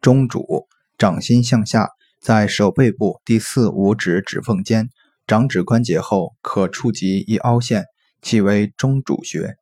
中主掌心向下在手背部第四五指指缝间掌指关节后可触及一凹陷即为中主穴。